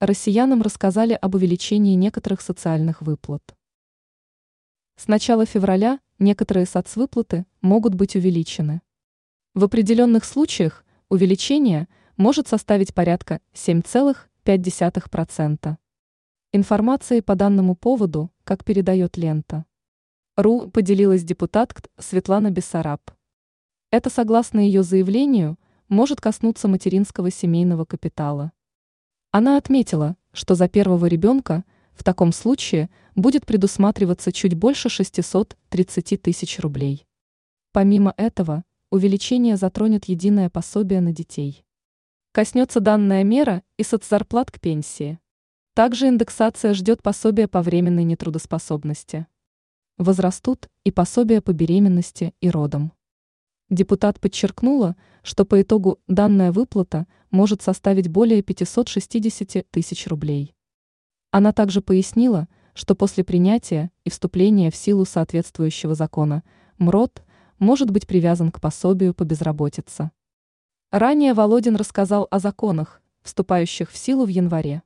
россиянам рассказали об увеличении некоторых социальных выплат. С начала февраля некоторые соцвыплаты могут быть увеличены. В определенных случаях увеличение может составить порядка 7,5%. Информацией по данному поводу, как передает лента. РУ поделилась депутат Светлана Бессараб. Это, согласно ее заявлению, может коснуться материнского семейного капитала. Она отметила, что за первого ребенка в таком случае будет предусматриваться чуть больше 630 тысяч рублей. Помимо этого, увеличение затронет единое пособие на детей. Коснется данная мера и соцзарплат к пенсии. Также индексация ждет пособия по временной нетрудоспособности. Возрастут и пособия по беременности и родам. Депутат подчеркнула, что по итогу данная выплата может составить более 560 тысяч рублей. Она также пояснила, что после принятия и вступления в силу соответствующего закона МРОД может быть привязан к пособию по безработице. Ранее Володин рассказал о законах, вступающих в силу в январе.